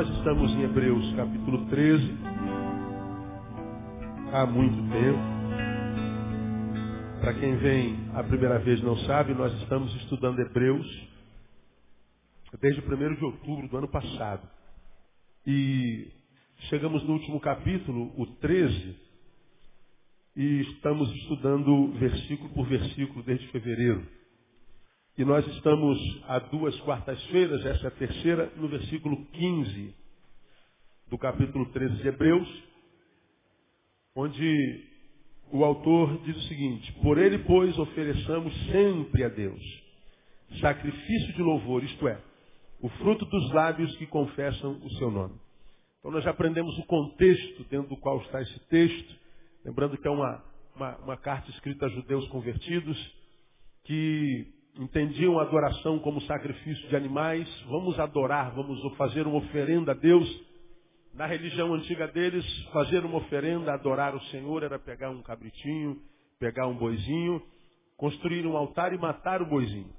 Nós estamos em Hebreus capítulo 13. Há muito tempo. Para quem vem a primeira vez não sabe, nós estamos estudando Hebreus desde o 1 de outubro do ano passado. E chegamos no último capítulo, o 13, e estamos estudando versículo por versículo desde fevereiro. E nós estamos há duas quartas-feiras, essa é a terceira, no versículo 15 do capítulo 13 de Hebreus, onde o autor diz o seguinte: Por ele, pois, ofereçamos sempre a Deus sacrifício de louvor, isto é, o fruto dos lábios que confessam o seu nome. Então nós já aprendemos o contexto dentro do qual está esse texto, lembrando que é uma, uma, uma carta escrita a judeus convertidos, que entendiam a adoração como sacrifício de animais. Vamos adorar, vamos fazer uma oferenda a Deus. Na religião antiga deles, fazer uma oferenda, adorar o Senhor, era pegar um cabritinho, pegar um boizinho, construir um altar e matar o boizinho.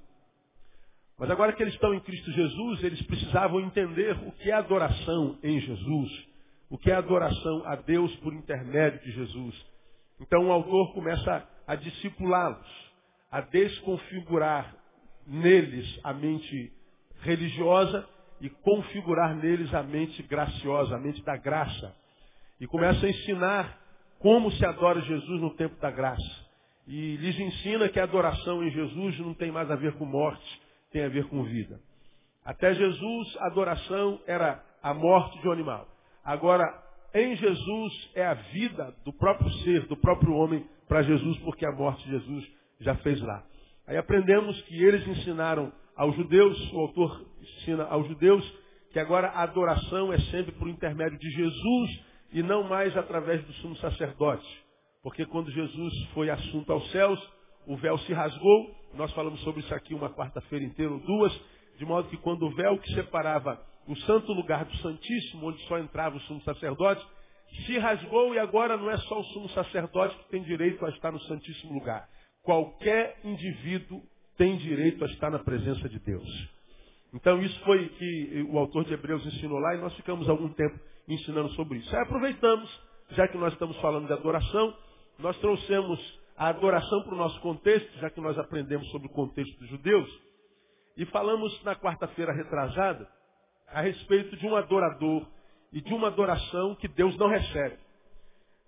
Mas agora que eles estão em Cristo Jesus, eles precisavam entender o que é adoração em Jesus, o que é adoração a Deus por intermédio de Jesus. Então o autor começa a discipulá-los a desconfigurar neles a mente religiosa e configurar neles a mente graciosa, a mente da graça. E começa a ensinar como se adora Jesus no tempo da graça. E lhes ensina que a adoração em Jesus não tem mais a ver com morte, tem a ver com vida. Até Jesus, a adoração era a morte de um animal. Agora, em Jesus é a vida do próprio ser, do próprio homem para Jesus, porque a morte de Jesus já fez lá. Aí aprendemos que eles ensinaram aos judeus, o autor ensina aos judeus, que agora a adoração é sempre por intermédio de Jesus e não mais através do sumo sacerdote. Porque quando Jesus foi assunto aos céus, o véu se rasgou, nós falamos sobre isso aqui uma quarta-feira inteira ou duas, de modo que quando o véu que separava o santo lugar do Santíssimo, onde só entrava o sumo sacerdote, se rasgou e agora não é só o sumo sacerdote que tem direito a estar no Santíssimo Lugar. Qualquer indivíduo tem direito a estar na presença de Deus. Então isso foi que o autor de Hebreus ensinou lá e nós ficamos algum tempo ensinando sobre isso. Aí aproveitamos, já que nós estamos falando de adoração, nós trouxemos a adoração para o nosso contexto, já que nós aprendemos sobre o contexto dos judeus, e falamos na quarta-feira retrasada a respeito de um adorador e de uma adoração que Deus não recebe.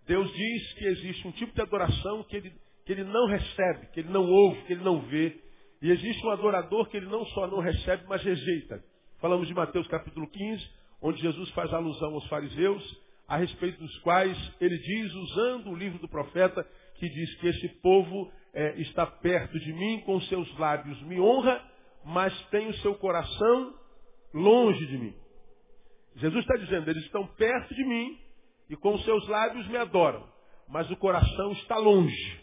Deus diz que existe um tipo de adoração que ele que ele não recebe, que ele não ouve, que ele não vê. E existe um adorador que ele não só não recebe, mas rejeita. Falamos de Mateus capítulo 15, onde Jesus faz alusão aos fariseus, a respeito dos quais ele diz, usando o livro do profeta, que diz que esse povo é, está perto de mim, com seus lábios me honra, mas tem o seu coração longe de mim. Jesus está dizendo, eles estão perto de mim e com seus lábios me adoram, mas o coração está longe.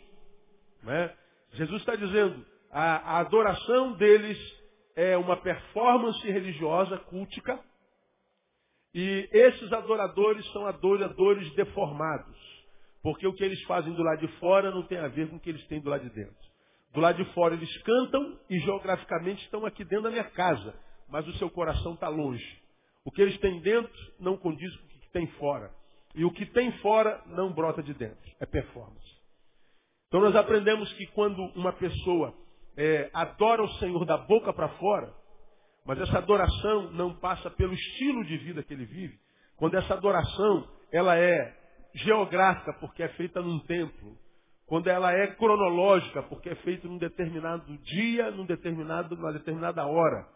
Né? Jesus está dizendo, a, a adoração deles é uma performance religiosa, cultica, e esses adoradores são adoradores deformados. Porque o que eles fazem do lado de fora não tem a ver com o que eles têm do lado de dentro. Do lado de fora eles cantam e geograficamente estão aqui dentro da minha casa, mas o seu coração está longe. O que eles têm dentro não condiz com o que tem fora. E o que tem fora não brota de dentro. É performance. Então nós aprendemos que quando uma pessoa é, adora o Senhor da boca para fora, mas essa adoração não passa pelo estilo de vida que ele vive, quando essa adoração ela é geográfica porque é feita num templo, quando ela é cronológica porque é feita num determinado dia, num determinado, numa determinada hora,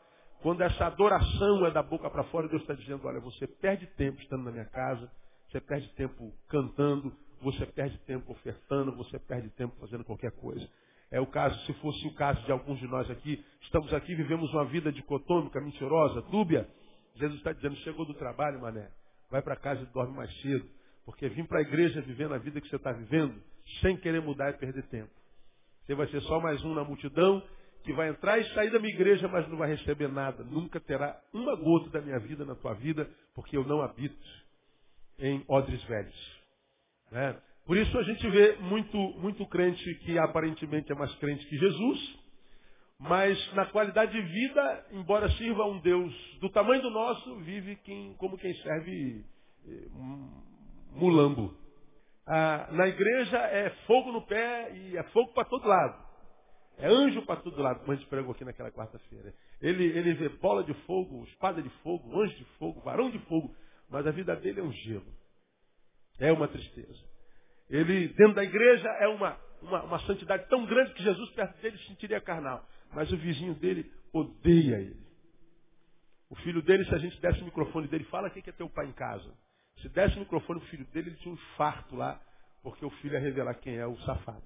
quando essa adoração é da boca para fora, Deus está dizendo, olha, você perde tempo estando na minha casa, você perde tempo cantando, você perde tempo ofertando, você perde tempo fazendo qualquer coisa. É o caso, se fosse o caso de alguns de nós aqui, estamos aqui, vivemos uma vida dicotômica, mentirosa, dúbia. Jesus está dizendo, chegou do trabalho, mané, vai para casa e dorme mais cedo. Porque vir para a igreja vivendo a vida que você está vivendo, sem querer mudar e perder tempo. Você vai ser só mais um na multidão que vai entrar e sair da minha igreja, mas não vai receber nada. Nunca terá uma gota da minha vida na tua vida, porque eu não habito em odres velhos. Né? Por isso a gente vê muito, muito crente que aparentemente é mais crente que Jesus, Mas na qualidade de vida, embora sirva um Deus do tamanho do nosso, vive quem, como quem serve eh, mulambo. Ah, na igreja é fogo no pé e é fogo para todo lado. É anjo para todo lado, como a gente pregou aqui naquela quarta-feira. Ele, ele vê bola de fogo, espada de fogo, anjo de fogo, varão de fogo, mas a vida dele é um gelo. É uma tristeza. Ele, dentro da igreja, é uma, uma, uma santidade tão grande que Jesus perto dele sentiria carnal. Mas o vizinho dele odeia ele. O filho dele, se a gente desse o microfone dele, fala quem que é teu pai em casa. Se desse o microfone pro filho dele, ele tinha um infarto lá, porque o filho ia revelar quem é o safado.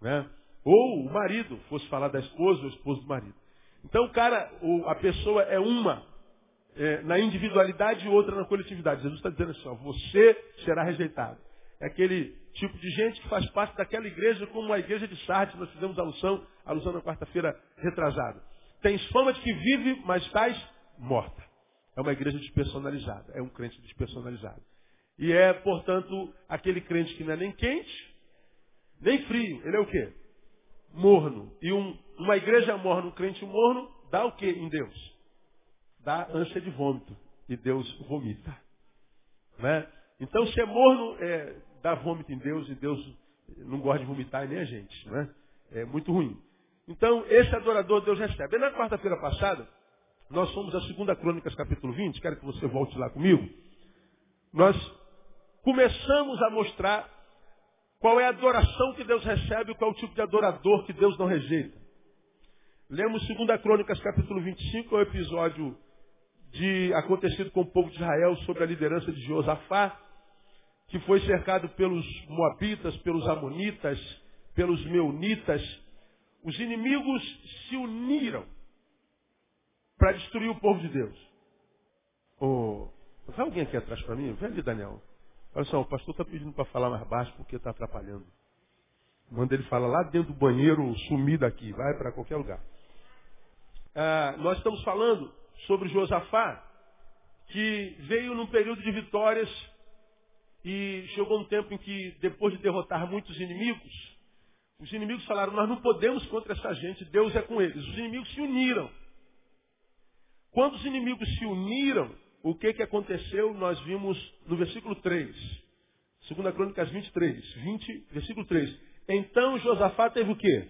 Né? Ou o marido fosse falar da esposa ou esposa do marido. Então o cara, a pessoa é uma é, na individualidade e outra na coletividade. Jesus está dizendo assim, ó, você será rejeitado. É aquele tipo de gente que faz parte daquela igreja como a igreja de Sardes, nós fizemos alusão, alusão na quarta-feira retrasada. Tens fama de que vive, mas estás morta. É uma igreja despersonalizada, é um crente despersonalizado. E é, portanto, aquele crente que não é nem quente, nem frio. Ele é o quê? Morno. E um, uma igreja morna, um crente morno, dá o quê em Deus? Dá ânsia de vômito. E Deus vomita. Né? Então, ser morno é, dá vômito em Deus e Deus não gosta de vomitar nem a gente. Né? É muito ruim. Então, esse adorador Deus recebe. E na quarta-feira passada, nós fomos a segunda Crônicas, capítulo 20, quero que você volte lá comigo. Nós começamos a mostrar qual é a adoração que Deus recebe e qual é o tipo de adorador que Deus não rejeita. Lemos 2 Crônicas, capítulo 25, é o episódio de acontecido com o povo de Israel sobre a liderança de Josafá, que foi cercado pelos moabitas, pelos amonitas, pelos meunitas. Os inimigos se uniram para destruir o povo de Deus. Oh, vai alguém aqui atrás para mim? Vem ali, Daniel. Olha só, o pastor está pedindo para falar mais baixo porque está atrapalhando. Manda ele falar lá dentro do banheiro, sumir daqui, vai para qualquer lugar. Ah, nós estamos falando sobre Josafá, que veio num período de vitórias e chegou um tempo em que, depois de derrotar muitos inimigos, os inimigos falaram, nós não podemos contra essa gente, Deus é com eles. Os inimigos se uniram. Quando os inimigos se uniram, o que, que aconteceu? Nós vimos no versículo 3. 2 Crônicas 23, 20, versículo 3. Então Josafá teve o quê?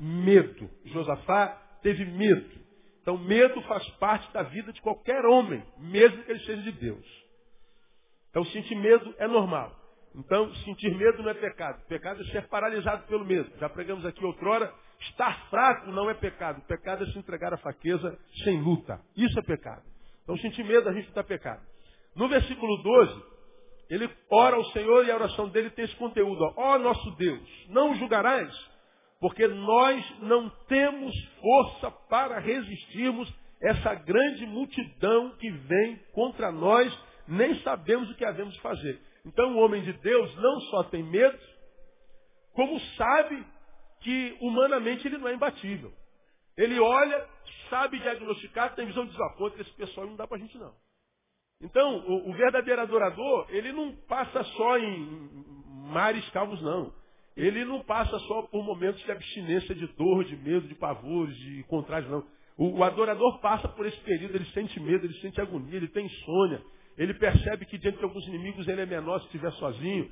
Medo. Josafá teve medo. Então medo faz parte da vida de qualquer homem, mesmo que ele seja de Deus. Então sentir medo é normal. Então sentir medo não é pecado. Pecado é ser paralisado pelo medo. Já pregamos aqui outrora Estar fraco não é pecado. Pecado é se entregar à fraqueza sem luta. Isso é pecado. Então, sentir medo, a gente está pecado. No versículo 12, ele ora ao Senhor e a oração dele tem esse conteúdo. Ó oh, nosso Deus, não julgarás, porque nós não temos força para resistirmos essa grande multidão que vem contra nós, nem sabemos o que havemos de fazer. Então o homem de Deus não só tem medo, como sabe que humanamente ele não é imbatível. Ele olha, sabe diagnosticar, tem visão de desaponto, esse pessoal não dá para a gente não. Então, o, o, verdadeiro adorador, ele não passa só em mares calmos, não. Ele não passa só por momentos de abstinência, de dor, de medo, de pavores, de contrários, não. O, o adorador passa por esse período, ele sente medo, ele sente agonia, ele tem insônia. Ele percebe que diante de alguns inimigos ele é menor se estiver sozinho.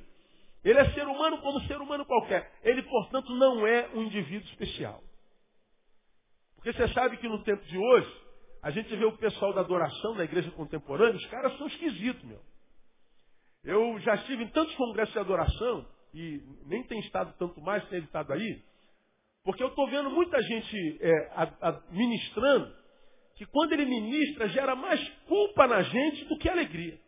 Ele é ser humano como ser humano qualquer. Ele, portanto, não é um indivíduo especial. Porque você sabe que no tempo de hoje, a gente vê o pessoal da adoração da igreja contemporânea, os caras são esquisitos, meu. Eu já estive em tantos congressos de adoração, e nem tem estado tanto mais, tem estado aí, porque eu estou vendo muita gente é, a, a, ministrando, que quando ele ministra, gera mais culpa na gente do que alegria.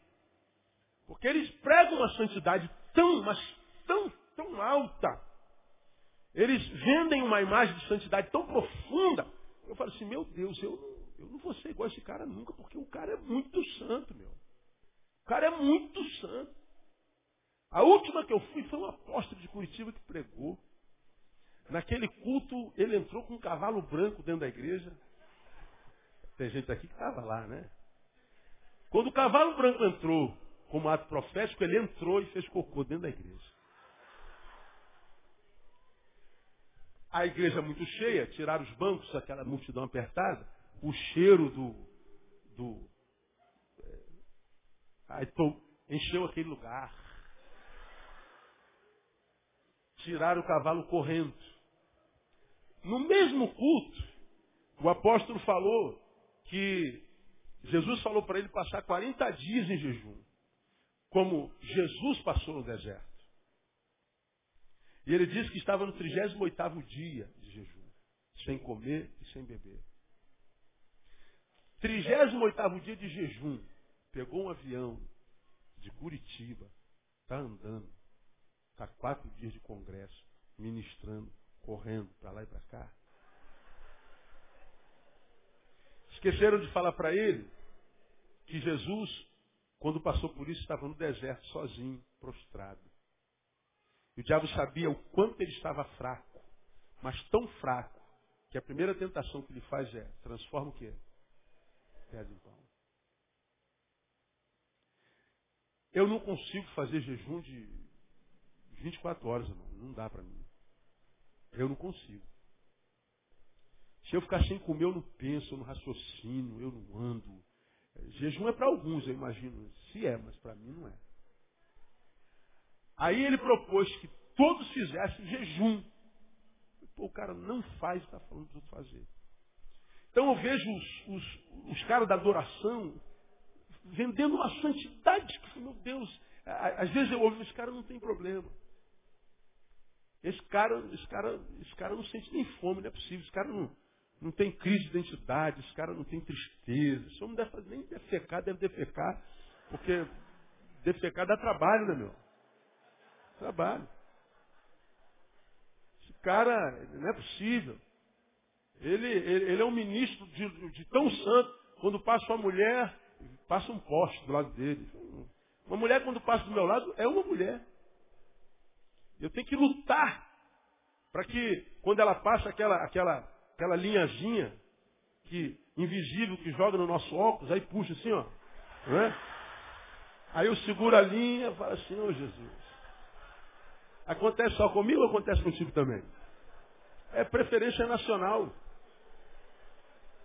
Porque eles pregam uma santidade tão, mas tão, tão alta. Eles vendem uma imagem de santidade tão profunda. Eu falo assim, meu Deus, eu eu não vou ser igual a esse cara nunca, porque o cara é muito santo, meu. O cara é muito santo. A última que eu fui foi um apóstolo de Curitiba que pregou. Naquele culto, ele entrou com um cavalo branco dentro da igreja. Tem gente aqui que estava lá, né? Quando o cavalo branco entrou como ato profético, ele entrou e fez cocô dentro da igreja. A igreja muito cheia, tiraram os bancos, aquela multidão apertada, o cheiro do. do é, aí encheu aquele lugar. Tiraram o cavalo correndo. No mesmo culto, o apóstolo falou que Jesus falou para ele passar 40 dias em jejum, como Jesus passou no deserto. E ele disse que estava no 38 dia de jejum, sem comer e sem beber. 38 dia de jejum, pegou um avião de Curitiba, está andando, está quatro dias de congresso, ministrando, correndo para lá e para cá. Esqueceram de falar para ele que Jesus, quando passou por isso, estava no deserto sozinho, prostrado. E o diabo sabia o quanto ele estava fraco, mas tão fraco, que a primeira tentação que ele faz é, transforma o quê? Pedra em pão. Eu não consigo fazer jejum de 24 horas, irmão. Não dá para mim. Eu não consigo. Se eu ficar sem comer, eu não penso, eu não raciocino, eu não ando. Jejum é para alguns, eu imagino. Se é, mas para mim não é. Aí ele propôs que todos fizessem jejum. Pô, o cara não faz, está falando para fazer. Então eu vejo os, os, os caras da adoração vendendo uma santidade que, meu Deus, às vezes eu ouvo, esse cara não tem problema. Esse cara, esse cara, esse cara não sente nem fome, não é possível. Esse cara não, não tem crise de identidade, esse cara não tem tristeza. Esse homem deve nem defecar, deve defecar, porque defecar dá trabalho, né, meu? Trabalho. Esse cara, não é possível. Ele, ele, ele é um ministro de, de, tão santo, quando passa uma mulher, passa um poste do lado dele. Uma mulher, quando passa do meu lado, é uma mulher. Eu tenho que lutar para que, quando ela passa aquela, aquela aquela linhazinha que, invisível que joga no nosso óculos, aí puxa assim, ó. Né? Aí eu seguro a linha e falo assim, ô oh, Jesus. Acontece só comigo ou acontece contigo também? É preferência nacional.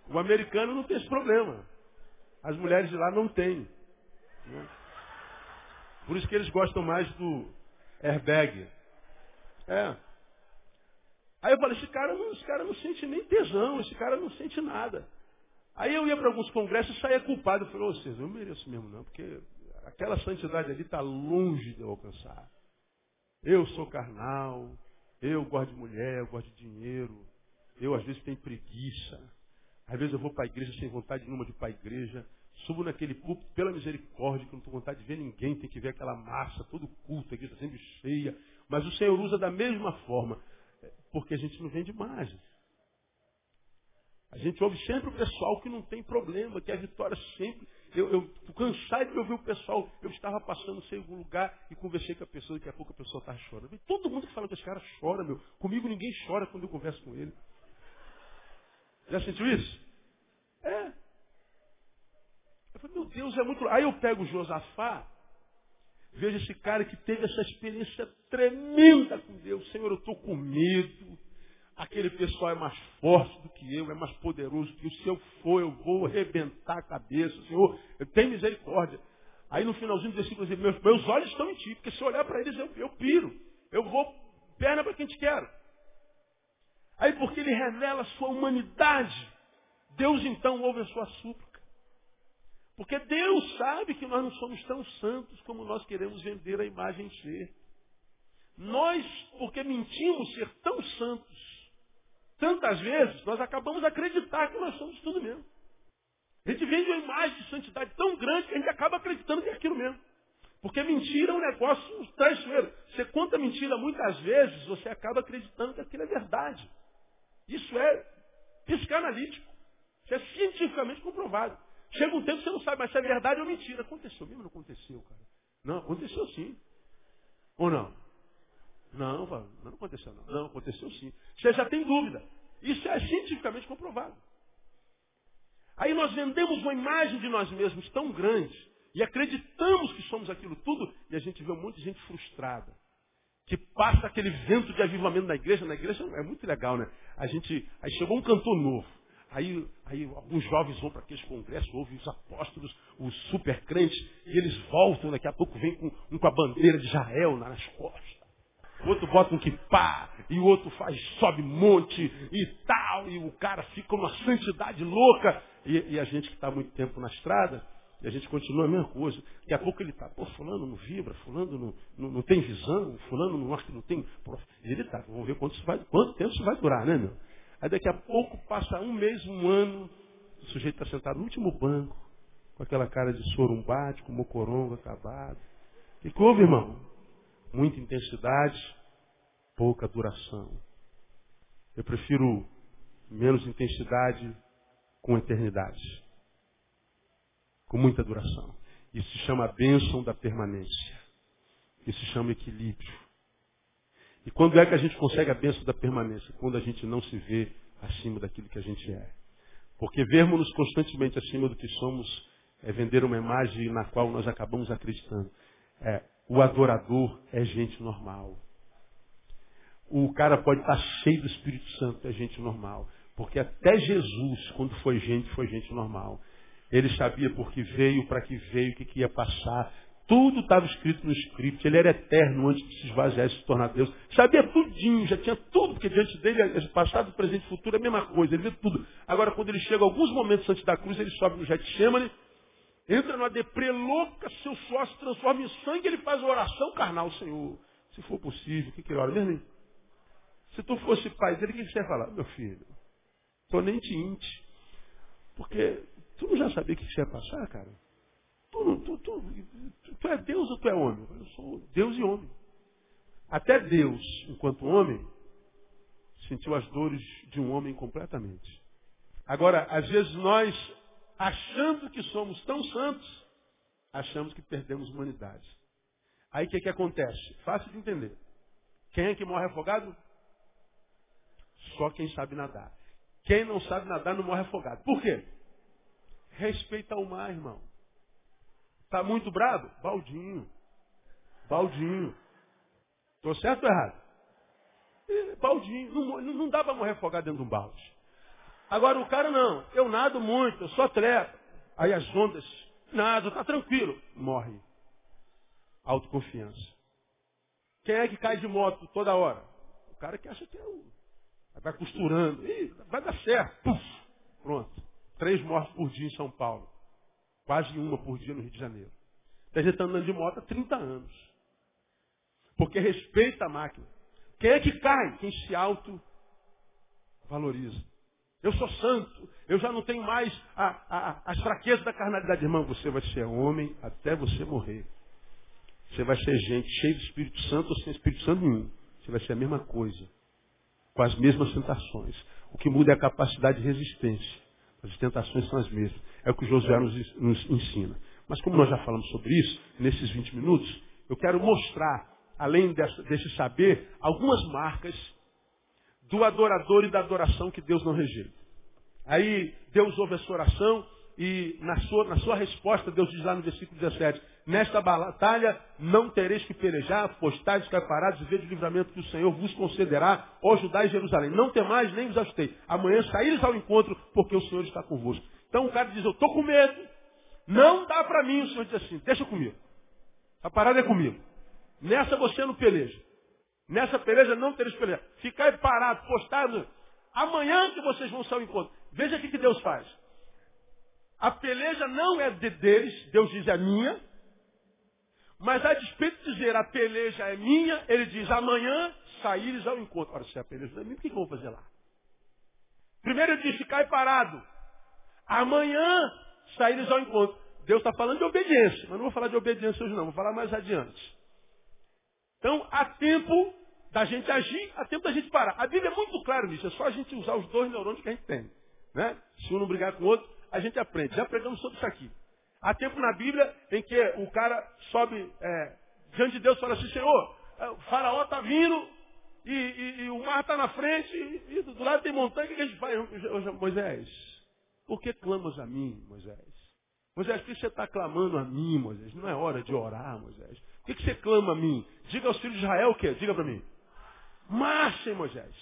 O americano não tem esse problema. As mulheres de lá não têm. Né? Por isso que eles gostam mais do airbag. É. Aí eu falei, esse cara, não, esse cara não sente nem tesão, esse cara não sente nada. Aí eu ia para alguns congressos e saía culpado. Eu falei, ô César, eu não mereço mesmo não, porque aquela santidade ali está longe de eu alcançar. Eu sou carnal, eu gosto de mulher, eu gosto de dinheiro, eu às vezes tenho preguiça. Às vezes eu vou para a igreja sem vontade nenhuma de ir para a igreja. Subo naquele púlpito pela misericórdia, que não tenho vontade de ver ninguém, tem que ver aquela massa, todo culto, a igreja sempre cheia. Mas o Senhor usa da mesma forma. Porque a gente não vende imagem. A gente ouve sempre o pessoal que não tem problema, que a vitória sempre. Eu, eu cansado de ouvir o pessoal, eu estava passando sem algum lugar e conversei com a pessoa, daqui a pouco a pessoa está chorando. Todo mundo que fala que esse cara chora, meu. Comigo ninguém chora quando eu converso com ele. Já sentiu isso? É. Eu falei, meu Deus, é muito. Aí eu pego o Josafá, Veja esse cara que teve essa experiência tremenda com Deus. Senhor, eu estou com medo. Aquele pessoal é mais forte do que eu, é mais poderoso que eu. Se eu for, eu vou arrebentar a cabeça. Senhor, tenho misericórdia. Aí no finalzinho do versículo diz, meus, meus olhos estão em ti, porque se eu olhar para eles eu, eu piro. Eu vou perna para quem te quero. Aí porque ele revela a sua humanidade, Deus então ouve a sua súplica. Porque Deus sabe que nós não somos tão santos como nós queremos vender a imagem ser. Nós, porque mentimos ser tão santos, tantas vezes, nós acabamos acreditar que nós somos tudo mesmo. A gente vende uma imagem de santidade tão grande que a gente acaba acreditando que é aquilo mesmo. Porque mentira é um negócio traiçoeiro. Você conta mentira muitas vezes, você acaba acreditando que aquilo é verdade. Isso é psicanalítico. Isso é cientificamente comprovado. Chega um tempo que você não sabe mais se é verdade ou mentira. Aconteceu mesmo? Não aconteceu, cara. Não, aconteceu sim. Ou não? Não, não aconteceu não. Não, aconteceu sim. Você já tem dúvida. Isso é cientificamente comprovado. Aí nós vendemos uma imagem de nós mesmos tão grande e acreditamos que somos aquilo tudo e a gente vê um monte de gente frustrada. que passa aquele vento de avivamento na igreja. Na igreja é muito legal, né? A gente, aí chegou um cantor novo. Aí, aí alguns jovens vão para aqueles congressos, ouvem os apóstolos, os super crentes, e eles voltam, daqui a pouco vem com, um com a bandeira de Israel nas costas. O outro bota um kipá, e o outro faz, sobe monte e tal, e o cara fica uma santidade louca. E, e a gente que está muito tempo na estrada, e a gente continua a mesma coisa. Daqui a pouco ele está, pô, fulano não vibra, fulano não, não, não tem visão, fulano não acha que não tem. E ele está, vamos ver quanto, vai, quanto tempo isso vai durar, né, meu? Aí daqui a pouco passa um mês, um ano, o sujeito está sentado no último banco, com aquela cara de sorumbate, com mocorongo acabado. O que houve, irmão? Muita intensidade, pouca duração. Eu prefiro menos intensidade com eternidade com muita duração. Isso se chama bênção da permanência. Isso se chama equilíbrio. E quando é que a gente consegue a bênção da permanência? Quando a gente não se vê acima daquilo que a gente é. Porque vermos-nos constantemente acima do que somos é vender uma imagem na qual nós acabamos acreditando. É, o adorador é gente normal. O cara pode estar cheio do Espírito Santo, é gente normal. Porque até Jesus, quando foi gente, foi gente normal. Ele sabia por que veio, para que veio, o que, que ia passar. Tudo estava escrito no script. Ele era eterno antes de se esvaziar e se tornar Deus. Sabia tudinho, já tinha tudo, porque diante dele, passado, presente e futuro é a mesma coisa. Ele vê tudo. Agora, quando ele chega alguns momentos antes da cruz, ele sobe no Getsemane, entra numa deprê louca, seu suor se transforma em sangue, ele faz uma oração carnal, Senhor. Se for possível, o que, que ele ora mesmo? Se tu fosse pai dele, o que, que você ia falar? Meu filho, tô nem te inte. Porque Tu não já sabia o que você ia passar, cara? Tu, tu, tu, tu, é Deus ou tu é homem? Eu sou Deus e homem. Até Deus, enquanto homem, sentiu as dores de um homem completamente. Agora, às vezes nós, achando que somos tão santos, achamos que perdemos humanidade. Aí o que, que acontece? Fácil de entender. Quem é que morre afogado? Só quem sabe nadar. Quem não sabe nadar não morre afogado. Por quê? Respeita o mar, irmão. Tá muito bravo? Baldinho. Baldinho. Tô certo ou errado? baldinho. Não, não dá para morrer afogado dentro de um balde. Agora o cara não. Eu nado muito, eu só trepo. Aí as ondas. Nada, tá tranquilo. Morre. Autoconfiança. Quem é que cai de moto toda hora? O cara que acha que é o. Vai costurando. Ih, vai dar certo. Puf, pronto. Três mortes por dia em São Paulo. Quase uma por dia no Rio de Janeiro. A gente está andando de moto há 30 anos. Porque respeita a máquina. Quem é que cai? Quem se auto valoriza. Eu sou santo, eu já não tenho mais a, a, as fraquezas da carnalidade. Irmão, você vai ser homem até você morrer. Você vai ser gente cheia de Espírito Santo ou sem Espírito Santo nenhum. Você vai ser a mesma coisa. Com as mesmas tentações. O que muda é a capacidade de resistência. As tentações são as mesmas. É o que Josué nos, nos ensina. Mas como nós já falamos sobre isso, nesses 20 minutos, eu quero mostrar, além dessa, desse saber, algumas marcas do adorador e da adoração que Deus não rejeita. Aí Deus ouve a sua oração e na sua, na sua resposta, Deus diz lá no versículo 17, Nesta batalha não tereis que pelejar, postais preparados e ver de livramento que o Senhor vos concederá, ó Judá e Jerusalém. Não temais nem vos assustei. Amanhã saíres ao encontro, porque o Senhor está convosco. Então o cara diz, eu estou com medo. Não dá para mim. O Senhor diz assim, deixa comigo. A parada é comigo. Nessa você não peleja. Nessa peleja não tereis que pelejar. Ficai parado, postado. Amanhã que vocês vão sair ao encontro. Veja o que Deus faz. A peleja não é de deles, Deus diz é minha. Mas a despeito de dizer a peleja é minha, ele diz amanhã saíres ao encontro. Ora, se a peleja não é minha, o que eu vou fazer lá? Primeiro ele diz, ficai parado. Amanhã saíres ao encontro. Deus está falando de obediência, mas não vou falar de obediência hoje não, vou falar mais adiante. Então, há tempo da gente agir, há tempo da gente parar. A Bíblia é muito clara nisso, é só a gente usar os dois neurônios que a gente tem. Né? Se um não brigar com o outro, a gente aprende. Já pregamos sobre isso aqui. Há tempo na Bíblia em que o cara sobe é, diante de Deus e fala assim, Senhor, é, o faraó está vindo e, e, e, o mar está na frente e, e, do lado tem montanha, o que a gente faz? Moisés, por que clamas a mim, Moisés? Moisés, por que você está clamando a mim, Moisés? Não é hora de orar, Moisés. Por que, você clama a mim? Diga aos filhos de Israel o quê? Diga para mim. Marchem, Moisés.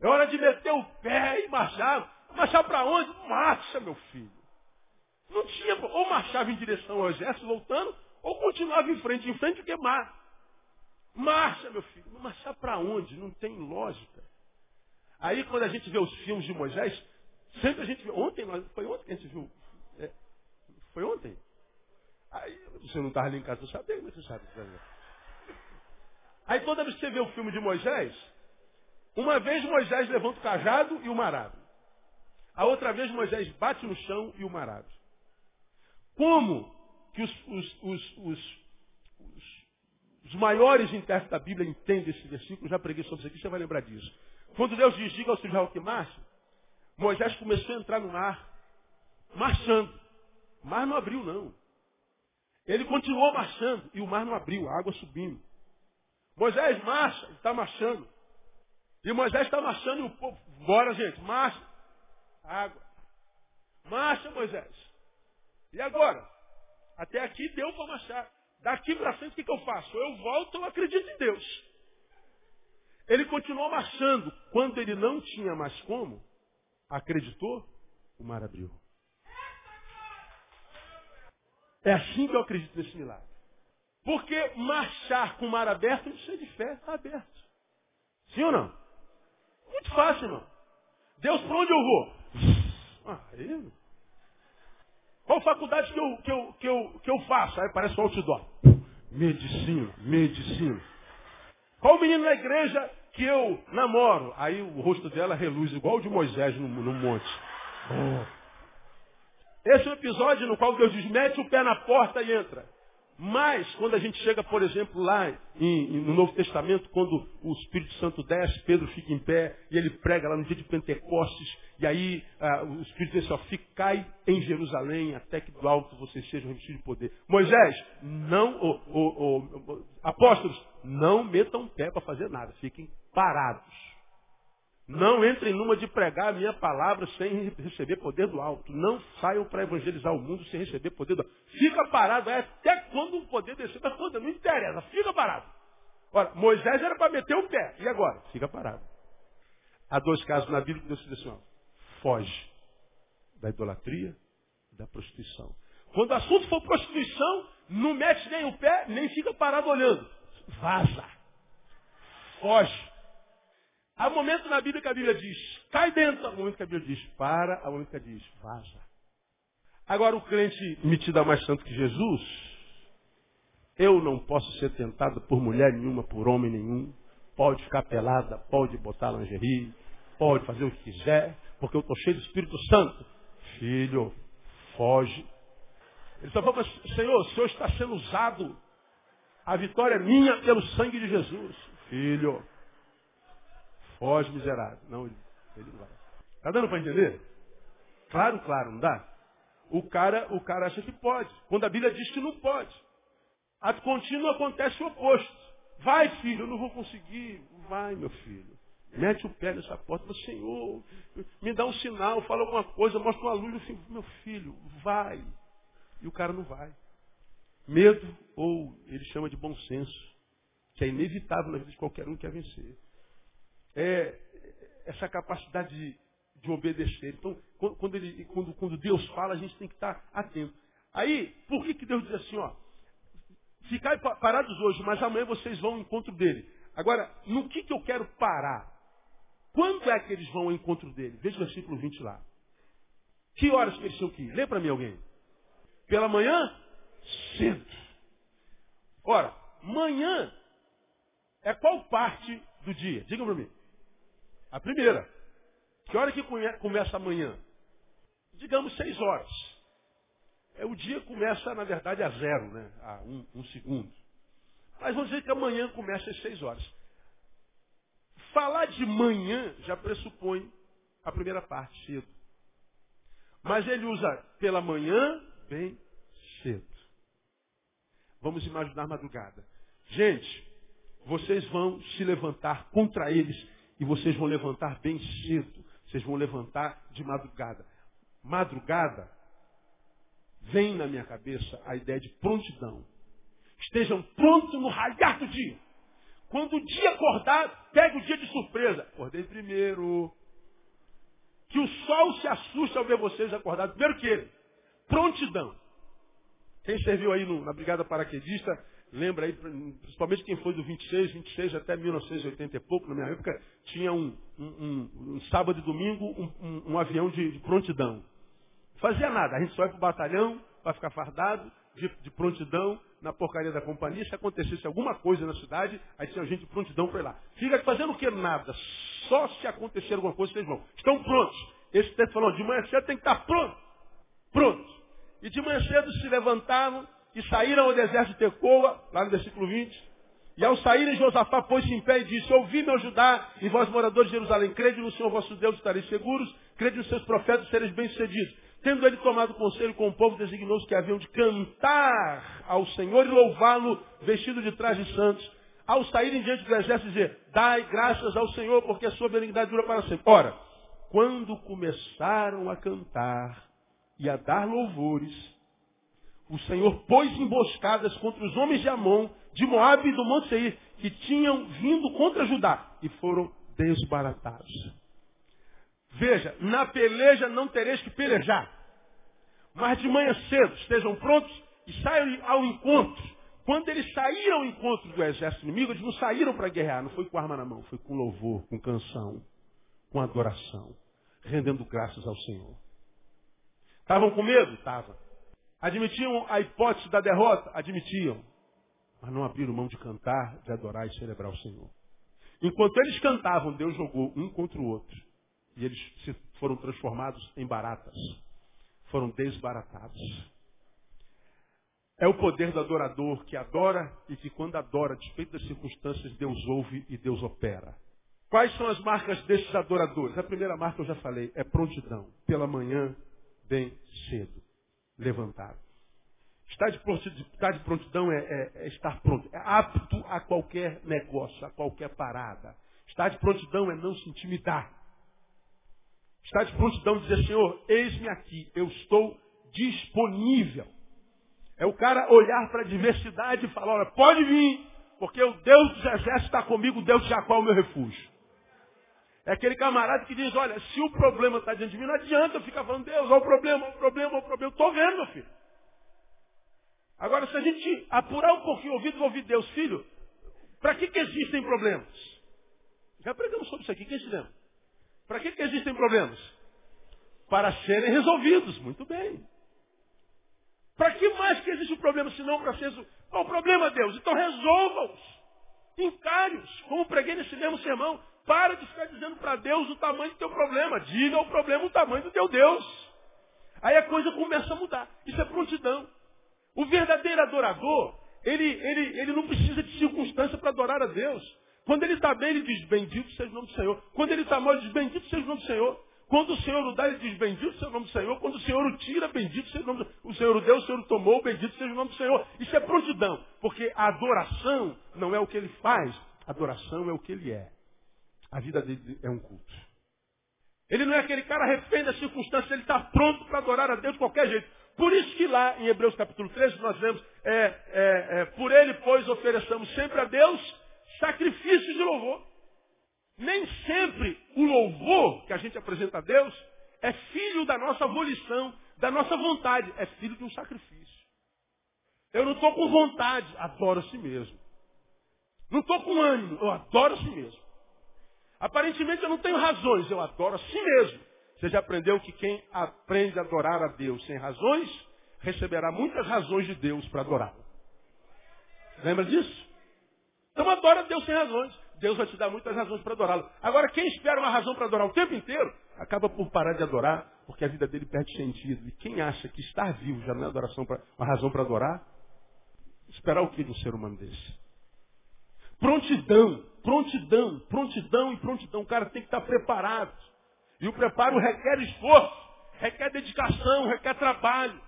É hora de meter o pé e marchar. Marchar para onde? Marcha, meu filho. Não tinha, ou marchava em direção ao exército voltando, ou continuava em frente, em frente, porque mar. Marcha, meu filho. Marchar para onde? Não tem lógica. Aí quando a gente vê os filmes de Moisés, sempre a gente vê. Ontem, foi ontem que a gente viu. É, foi ontem? Aí você não estava ali em casa, você sabe, mas você sabe. Aí toda vez que você vê o filme de Moisés, uma vez Moisés levanta o cajado e o marado. A outra vez Moisés bate no chão e o marado. Como que os, os, os, os maiores intérpretes da Bíblia entendem esse versículo? Já preguei sobre isso aqui, você vai lembrar disso. Quando Deus diz, diga ao Israel que marche, Moisés começou a entrar no mar, marchando. O mar não abriu, não. Ele continuou marchando e o mar não abriu, a água subindo. Moisés marcha, ele está marchando. E Moisés está marchando e o povo, bora gente, marcha. Água. Marcha, Moisés. E agora? Até aqui deu para marchar. Daqui para frente o que, que eu faço? Eu volto, eu acredito em Deus. Ele continuou marchando. Quando ele não tinha mais como, acreditou, o mar abriu. É assim que eu acredito nesse milagre. Porque marchar com o mar aberto não precisa de fé, está aberto. Sim ou não? Muito fácil, irmão. Deus, para onde eu vou? Ah, aí. Qual faculdade que eu, que, eu, que, eu, que eu faço? Aí parece um outdoor. Medicina, medicina. Qual menino na igreja que eu namoro? Aí o rosto dela reluz igual o de Moisés no, no monte. Oh. Esse é o episódio no qual Deus diz, mete o pé na porta e entra. Mas, quando a gente chega, por exemplo, lá em, no Novo Testamento, quando o Espírito Santo desce, Pedro fica em pé e ele prega lá no dia de Pentecostes, e aí ah, o Espírito diz assim, cai em Jerusalém até que do alto vocês sejam revestidos de poder. Moisés, não, oh, oh, oh, apóstolos, não metam pé para fazer nada, fiquem parados. Não entrem numa de pregar a minha palavra sem receber poder do alto. Não saiam para evangelizar o mundo sem receber poder do alto. Fica parado, até quando o poder descer da conta, não interessa, fica parado. Ora, Moisés era para meter o pé. E agora? Fica parado. Há dois casos na Bíblia que Deus diz assim, foge da idolatria e da prostituição. Quando o assunto for prostituição, não mete nem o pé, nem fica parado olhando. Vaza. Foge. Há momento na Bíblia que a Bíblia diz, cai dentro. Há momento que a Bíblia diz, para. Há momento que a Bíblia diz, vaza. Agora o crente metido a mais santo que Jesus, eu não posso ser tentado por mulher nenhuma, por homem nenhum. Pode ficar pelada, pode botar lingerie, pode fazer o que quiser, porque eu estou cheio do Espírito Santo. Filho, foge. Ele só falou, Senhor, o Senhor está sendo usado. A vitória é minha pelo sangue de Jesus. Filho, Foge, miserável. Não, ele não vai. Está dando para entender? Claro, claro, não dá? O cara, o cara acha que pode. Quando a Bíblia diz que não pode. A contínuo acontece o oposto. Vai, filho, eu não vou conseguir. Vai, meu filho. Mete o pé nessa porta, mas Senhor, me dá um sinal, fala alguma coisa, mostra uma luz. Assim, meu filho, vai. E o cara não vai. Medo, ou ele chama de bom senso, que é inevitável na vida de qualquer um que quer vencer é, essa capacidade de, de, obedecer. Então, quando, ele, quando, quando, Deus fala, a gente tem que estar atento. Aí, por que, que Deus diz assim, ó? Ficai parados hoje, mas amanhã vocês vão ao encontro dele. Agora, no que, que eu quero parar? Quando é que eles vão ao encontro dele? Veja o versículo 20 lá. Que horas que eles tinham que ir? Lê para mim alguém. Pela manhã? Cedo. Ora, manhã é qual parte do dia? Diga para mim. A primeira. Que hora que começa amanhã? Digamos seis horas. É, o dia começa, na verdade, a zero, né? A um, um segundo. Mas vamos dizer que amanhã começa às seis horas. Falar de manhã já pressupõe a primeira parte, cedo. Mas ele usa pela manhã, bem cedo. Vamos imaginar madrugada. Gente, vocês vão se levantar contra eles e vocês vão levantar bem cedo. Vocês vão levantar de madrugada. Madrugada vem na minha cabeça a ideia de prontidão. Estejam prontos no raiar do dia. Quando o dia acordar, pegue o dia de surpresa. Acordei primeiro. Que o sol se assuste ao ver vocês acordados. Primeiro que ele. Prontidão. Quem serviu aí no, na Brigada Paraquedista, lembra aí, principalmente quem foi do 26, 26 até 1980 e pouco, na minha época, tinha um, um, um, um sábado e domingo um, avião de, de, prontidão. Fazia nada, a gente só ia para o batalhão para ficar fardado, de, de, prontidão, na porcaria da companhia. Se acontecesse alguma coisa na cidade, aí tinha gente de prontidão para ir lá. Fica fazendo o que? Nada. Só se acontecer alguma coisa, vocês vão. Estão prontos. Esse texto falou, de manhã cedo tem que estar pronto. Pronto. E de manhã cedo se levantaram e saíram ao deserto de Tecoa, lá no versículo 20. E ao saírem, Josafá pôs-se em pé e disse, ouvi meu Judá e vós moradores de Jerusalém, crede no Senhor vosso Deus, estareis seguros, crede nos seus profetas, sereis bem-sucedidos. Tendo ele tomado conselho com o povo, designou-os que haviam de cantar ao Senhor e louvá-lo, vestido de trajes santos. Ao saírem diante do exército, dizer, dai graças ao Senhor, porque a sua benignidade dura para sempre. Ora, quando começaram a cantar, e a dar louvores, o Senhor pôs emboscadas contra os homens de Amon, de Moab e do Monte Seir, que tinham vindo contra Judá, e foram desbaratados. Veja, na peleja não tereis que pelejar. Mas de manhã cedo estejam prontos e saiam ao encontro. Quando eles saíram ao encontro do exército inimigo, eles não saíram para guerrear, não foi com arma na mão, foi com louvor, com canção, com adoração, rendendo graças ao Senhor. Estavam com medo? Estavam. Admitiam a hipótese da derrota? Admitiam. Mas não abriram mão de cantar, de adorar e celebrar o Senhor. Enquanto eles cantavam, Deus jogou um contra o outro. E eles foram transformados em baratas. Foram desbaratados. É o poder do adorador que adora e que quando adora, despeito das circunstâncias, Deus ouve e Deus opera. Quais são as marcas desses adoradores? A primeira marca eu já falei, é prontidão. Pela manhã, bem cedo. Levantado. Estar de prontidão, estar de prontidão é, é, é, estar pronto. É apto a qualquer negócio, a qualquer parada. Estar de prontidão é não se intimidar. Estar de prontidão dizer, Senhor, eis-me aqui, eu estou disponível. É o cara olhar para a diversidade e falar, olha, pode vir, porque o Deus dos exércitos está comigo, o Deus de Jacó é o meu refúgio. É aquele camarada que diz, olha, se o problema está diante de mim, não adianta eu ficar falando, Deus, olha o problema, olha o problema, olha o problema. Estou vendo, meu filho. Agora, se a gente apurar um pouquinho o ouvido, ouvir Deus, filho, para que, que existem problemas? Já pregamos sobre isso aqui, quem se lembra? Para que, que existem problemas? Para serem resolvidos, muito bem. Para que mais que existe um problema, senão para ser... Qual o problema, Deus? Então resolva-os. Encare-os. Como preguei nesse mesmo sermão, para de ficar dizendo para Deus o tamanho do teu problema. Diga ao problema o tamanho do teu Deus. Aí a coisa começa a mudar. Isso é prontidão. O verdadeiro adorador, ele, ele, ele não precisa de circunstância para adorar a Deus. Quando ele está bem, ele diz, bendito seja o nome do Senhor. Quando ele está mal, ele diz, bendito seja o nome do Senhor. Quando o Senhor o dá, ele diz, bendito seja o nome do Senhor. Quando o Senhor o tira, bendito seja o nome do Senhor. O Senhor o deu, o Senhor o tomou, bendito seja o nome do Senhor. Isso é prontidão. Porque a adoração não é o que ele faz, a adoração é o que ele é. A vida dele é um culto. Ele não é aquele cara refém das circunstâncias, ele está pronto para adorar a Deus de qualquer jeito. Por isso que lá em Hebreus capítulo 13 nós vemos, é, é, é, por ele, pois, ofereçamos sempre a Deus sacrifícios de louvor. Nem sempre o louvor que a gente apresenta a Deus é filho da nossa volição, da nossa vontade, é filho de um sacrifício. Eu não estou com vontade, adoro a si mesmo. Não estou com ânimo, eu adoro a si mesmo. Aparentemente eu não tenho razões, eu adoro a si mesmo. Você já aprendeu que quem aprende a adorar a Deus sem razões, receberá muitas razões de Deus para adorá-lo. Lembra disso? Então adora Deus sem razões. Deus vai te dar muitas razões para adorá-lo. Agora, quem espera uma razão para adorar o tempo inteiro, acaba por parar de adorar, porque a vida dele perde sentido. E quem acha que estar vivo já não é adoração pra, uma razão para adorar, esperar o que de um ser humano desse? Prontidão, prontidão, prontidão e prontidão. O cara tem que estar preparado. E o preparo requer esforço, requer dedicação, requer trabalho,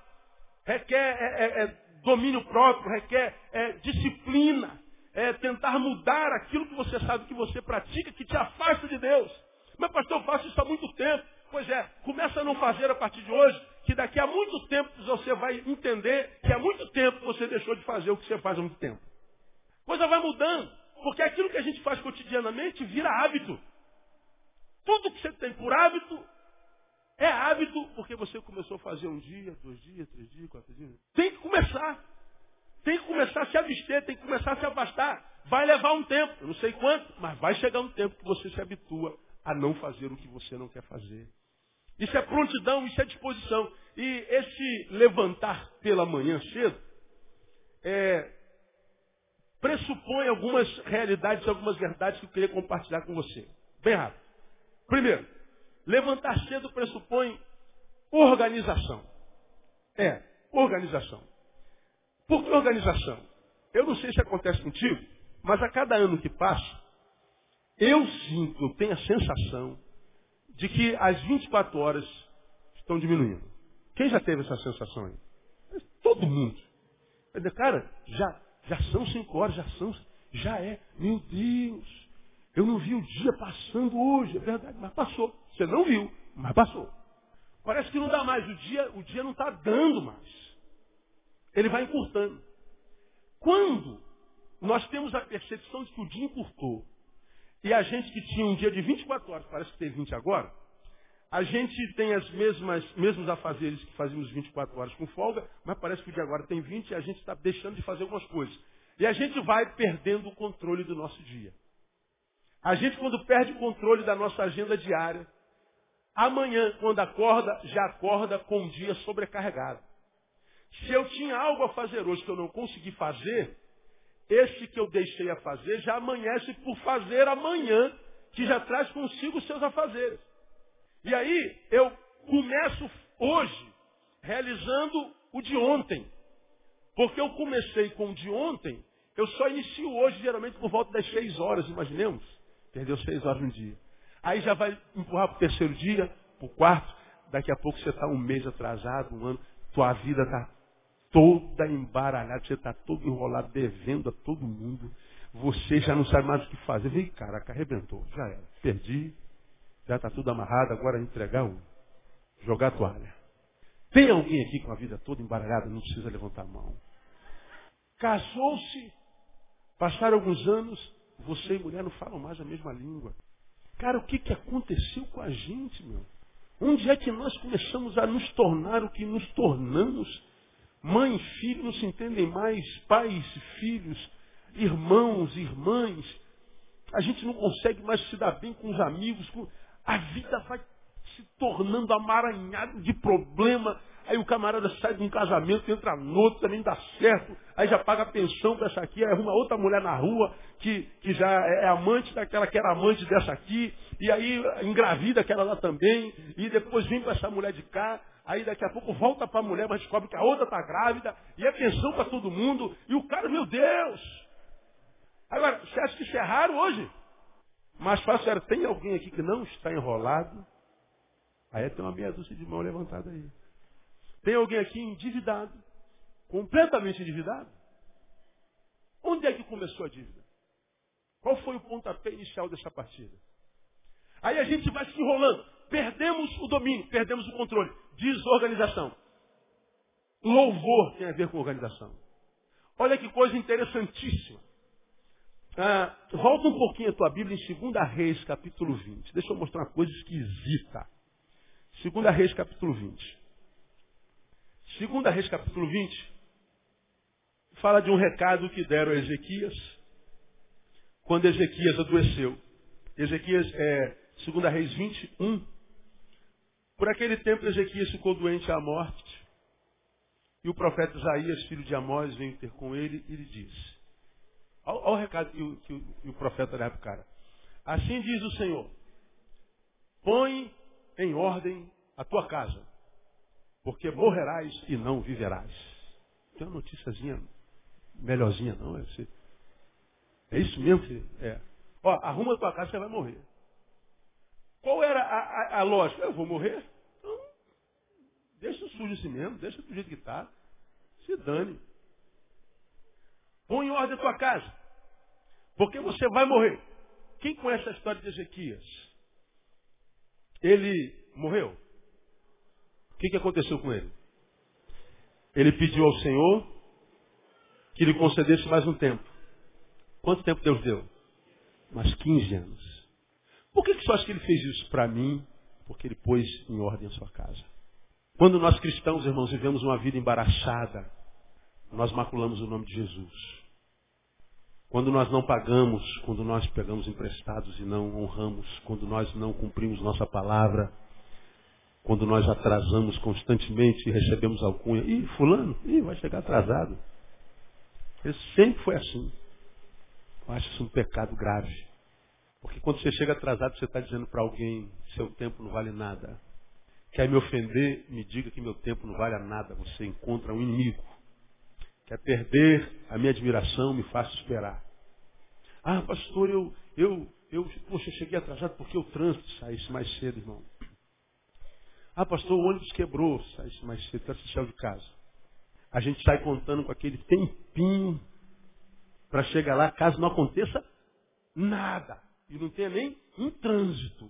requer é, é, é, domínio próprio, requer é, disciplina, é tentar mudar aquilo que você sabe que você pratica, que te afasta de Deus. Mas pastor, eu faço isso há muito tempo. Pois é, começa a não fazer a partir de hoje, que daqui a muito tempo você vai entender que há muito tempo você deixou de fazer o que você faz há muito tempo. Coisa vai mudando, porque aquilo que a gente faz cotidianamente vira hábito. Tudo que você tem por hábito é hábito porque você começou a fazer um dia, dois dias, três dias, quatro dias. Tem que começar. Tem que começar a se abster, tem que começar a se afastar. Vai levar um tempo, eu não sei quanto, mas vai chegar um tempo que você se habitua a não fazer o que você não quer fazer. Isso é prontidão, isso é disposição. E esse levantar pela manhã cedo é, pressupõe algumas realidades, algumas verdades que eu queria compartilhar com você. Bem rápido. Primeiro, levantar cedo pressupõe organização. É, organização. Por que organização? Eu não sei se acontece contigo, mas a cada ano que passa, eu sinto, eu tenho a sensação de que as 24 horas estão diminuindo. Quem já teve essa sensação aí? Todo mundo. Cara, já, já são 5 horas, já são, já é. Meu Deus, eu não vi o dia passando hoje, é verdade, mas passou. Você não viu, mas passou. Parece que não dá mais, o dia, o dia não está dando mais. Ele vai encurtando. Quando nós temos a percepção de que o dia encurtou, e a gente que tinha um dia de 24 horas, parece que tem 20 agora, a gente tem as mesmas, mesmos afazeres que fazíamos 24 horas com folga, mas parece que o dia agora tem 20 e a gente está deixando de fazer algumas coisas. E a gente vai perdendo o controle do nosso dia. A gente, quando perde o controle da nossa agenda diária, amanhã, quando acorda, já acorda com o dia sobrecarregado. Se eu tinha algo a fazer hoje que eu não consegui fazer, esse que eu deixei a fazer já amanhece por fazer amanhã, que já traz consigo os seus afazeres. E aí eu começo hoje realizando o de ontem. Porque eu comecei com o de ontem, eu só inicio hoje, geralmente por volta das seis horas, imaginemos. Perdeu seis horas no dia. Aí já vai empurrar para o terceiro dia, para o quarto. Daqui a pouco você está um mês atrasado, um ano. Tua vida está toda embaralhada, você está todo enrolado, devendo a todo mundo. Você já não sabe mais o que fazer. Vem, caraca, arrebentou. Já era. Perdi. Já está tudo amarrado. Agora é entregar um. Jogar a toalha. Tem alguém aqui com a vida toda embaralhada, não precisa levantar a mão. Casou-se, passaram alguns anos, você e mulher não falam mais a mesma língua. Cara, o que, que aconteceu com a gente, meu? Onde é que nós começamos a nos tornar o que nos tornamos? Mãe e filho não se entendem mais, pais e filhos, irmãos, irmãs. A gente não consegue mais se dar bem com os amigos. Com... A vida vai se tornando amaranhada de problema. Aí o camarada sai de um casamento, entra no outro, também dá certo. Aí já paga pensão dessa aqui, aí arruma outra mulher na rua que, que já é, é amante daquela que era amante dessa aqui. E aí engravida aquela lá também. E depois vem com essa mulher de cá. Aí daqui a pouco volta para a mulher, mas descobre que a outra está grávida. E é pensão para todo mundo. E o cara, meu Deus! Agora, você acha que isso é raro hoje? Mas fácil era, tem alguém aqui que não está enrolado? Aí tem uma meia dúzia de mão levantada aí. Tem alguém aqui endividado? Completamente endividado? Onde é que começou a dívida? Qual foi o pontapé inicial dessa partida? Aí a gente vai se enrolando. Perdemos o domínio, perdemos o controle. Desorganização. Louvor tem a ver com organização. Olha que coisa interessantíssima. Ah, volta um pouquinho a tua Bíblia em 2 Reis, capítulo 20. Deixa eu mostrar uma coisa esquisita. 2 Reis, capítulo 20. 2 Reis, capítulo 20, fala de um recado que deram a Ezequias, quando Ezequias adoeceu. Ezequias é 2 Reis 21. Por aquele tempo Ezequias ficou doente à morte. E o profeta Isaías, filho de Amós, veio ter com ele e lhe disse. Olha o recado que o, que o, que o profeta dá para o cara. Assim diz o Senhor. Põe em ordem a tua casa, porque morrerás e não viverás. Tem uma noticiazinha melhorzinha, não? É, é isso mesmo que é. Ó, arruma a tua casa, você vai morrer. Qual era a, a, a lógica? Eu vou morrer? Então, deixa sujo assim mesmo, deixa do jeito que está. Se dane. Põe em ordem a tua casa. Porque você vai morrer. Quem conhece a história de Ezequias? Ele morreu. O que, que aconteceu com ele? Ele pediu ao Senhor que lhe concedesse mais um tempo. Quanto tempo Deus deu? Mais 15 anos. Por que, que você acha que ele fez isso para mim? Porque ele pôs em ordem a sua casa. Quando nós cristãos, irmãos, vivemos uma vida embaraçada, nós maculamos o nome de Jesus. Quando nós não pagamos, quando nós pegamos emprestados e não honramos, quando nós não cumprimos nossa palavra, quando nós atrasamos constantemente e recebemos alcunha, ih, fulano, ih, vai chegar atrasado. Ele sempre foi assim. Eu acho isso um pecado grave. Porque quando você chega atrasado, você está dizendo para alguém, seu tempo não vale nada. Quer me ofender, me diga que meu tempo não vale nada. Você encontra um inimigo. Quer perder a minha admiração, me faça esperar. Ah, pastor, eu, eu, eu, poxa, eu cheguei atrasado porque o trânsito saísse mais cedo, irmão. Ah, pastor, o ônibus quebrou, saísse mais cedo, quero assistir de casa. A gente sai contando com aquele tempinho para chegar lá, caso não aconteça nada. E não tenha nem um trânsito.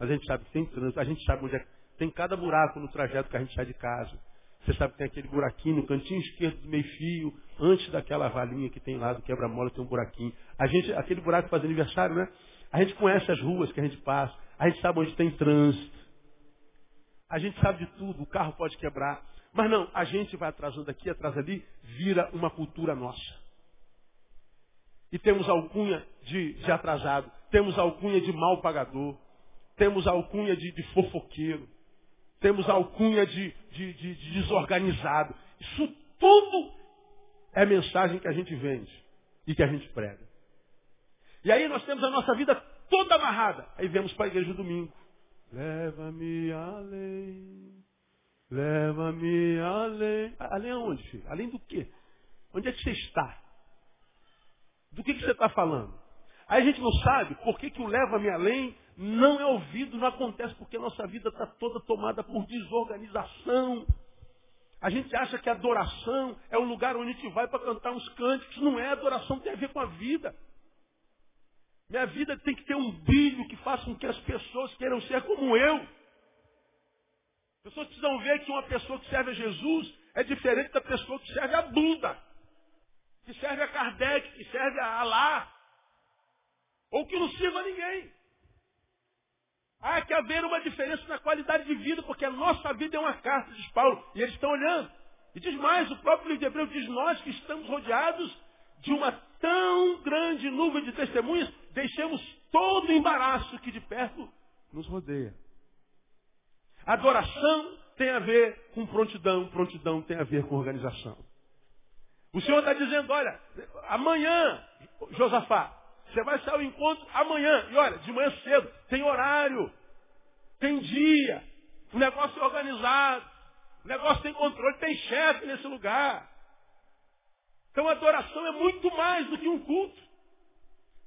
Mas a gente sabe que tem trânsito, a gente sabe onde é. Tem cada buraco no trajeto que a gente sai de casa. Você sabe que tem aquele buraquinho no cantinho esquerdo do meio fio, antes daquela valinha que tem lá do quebra-mola, tem um buraquinho. A gente, aquele buraco faz aniversário, né? A gente conhece as ruas que a gente passa, a gente sabe onde tem trânsito. A gente sabe de tudo, o carro pode quebrar. Mas não, a gente vai atrasando aqui, atrás ali, vira uma cultura nossa. E temos alcunha de, de atrasado, temos alcunha de mal pagador, temos alcunha de, de fofoqueiro, temos alcunha de, de, de, de desorganizado. Isso tudo é mensagem que a gente vende e que a gente prega. E aí nós temos a nossa vida toda amarrada. Aí vemos para a igreja domingo. Leva-me além, leva-me além. Além aonde, filho? Além do quê? Onde é que você está? Do que, que você está falando? Aí a gente não sabe por que, que o leva-me além não é ouvido, não acontece porque a nossa vida está toda tomada por desorganização. A gente acha que adoração é o lugar onde a gente vai para cantar uns cânticos. Não é, adoração tem a ver com a vida. Minha vida tem que ter um brilho que faça com que as pessoas queiram ser como eu. As pessoas precisam ver que uma pessoa que serve a Jesus é diferente da pessoa que serve a Buda, que serve a Kardec, que serve a Alá, ou que não sirva a ninguém. Há que haver uma diferença na qualidade de vida, porque a nossa vida é uma carta, diz Paulo, e eles estão olhando. E diz mais, o próprio livro de Hebreu diz, nós que estamos rodeados de uma tão grande nuvem de testemunhas, deixemos todo o embaraço que de perto nos rodeia. Adoração tem a ver com prontidão, prontidão tem a ver com organização. O Senhor está dizendo, olha, amanhã, Josafá, você vai sair ao encontro amanhã. E olha, de manhã cedo, tem horário, tem dia, o negócio é organizado, o negócio tem controle, tem chefe nesse lugar. Então a adoração é muito mais do que um culto.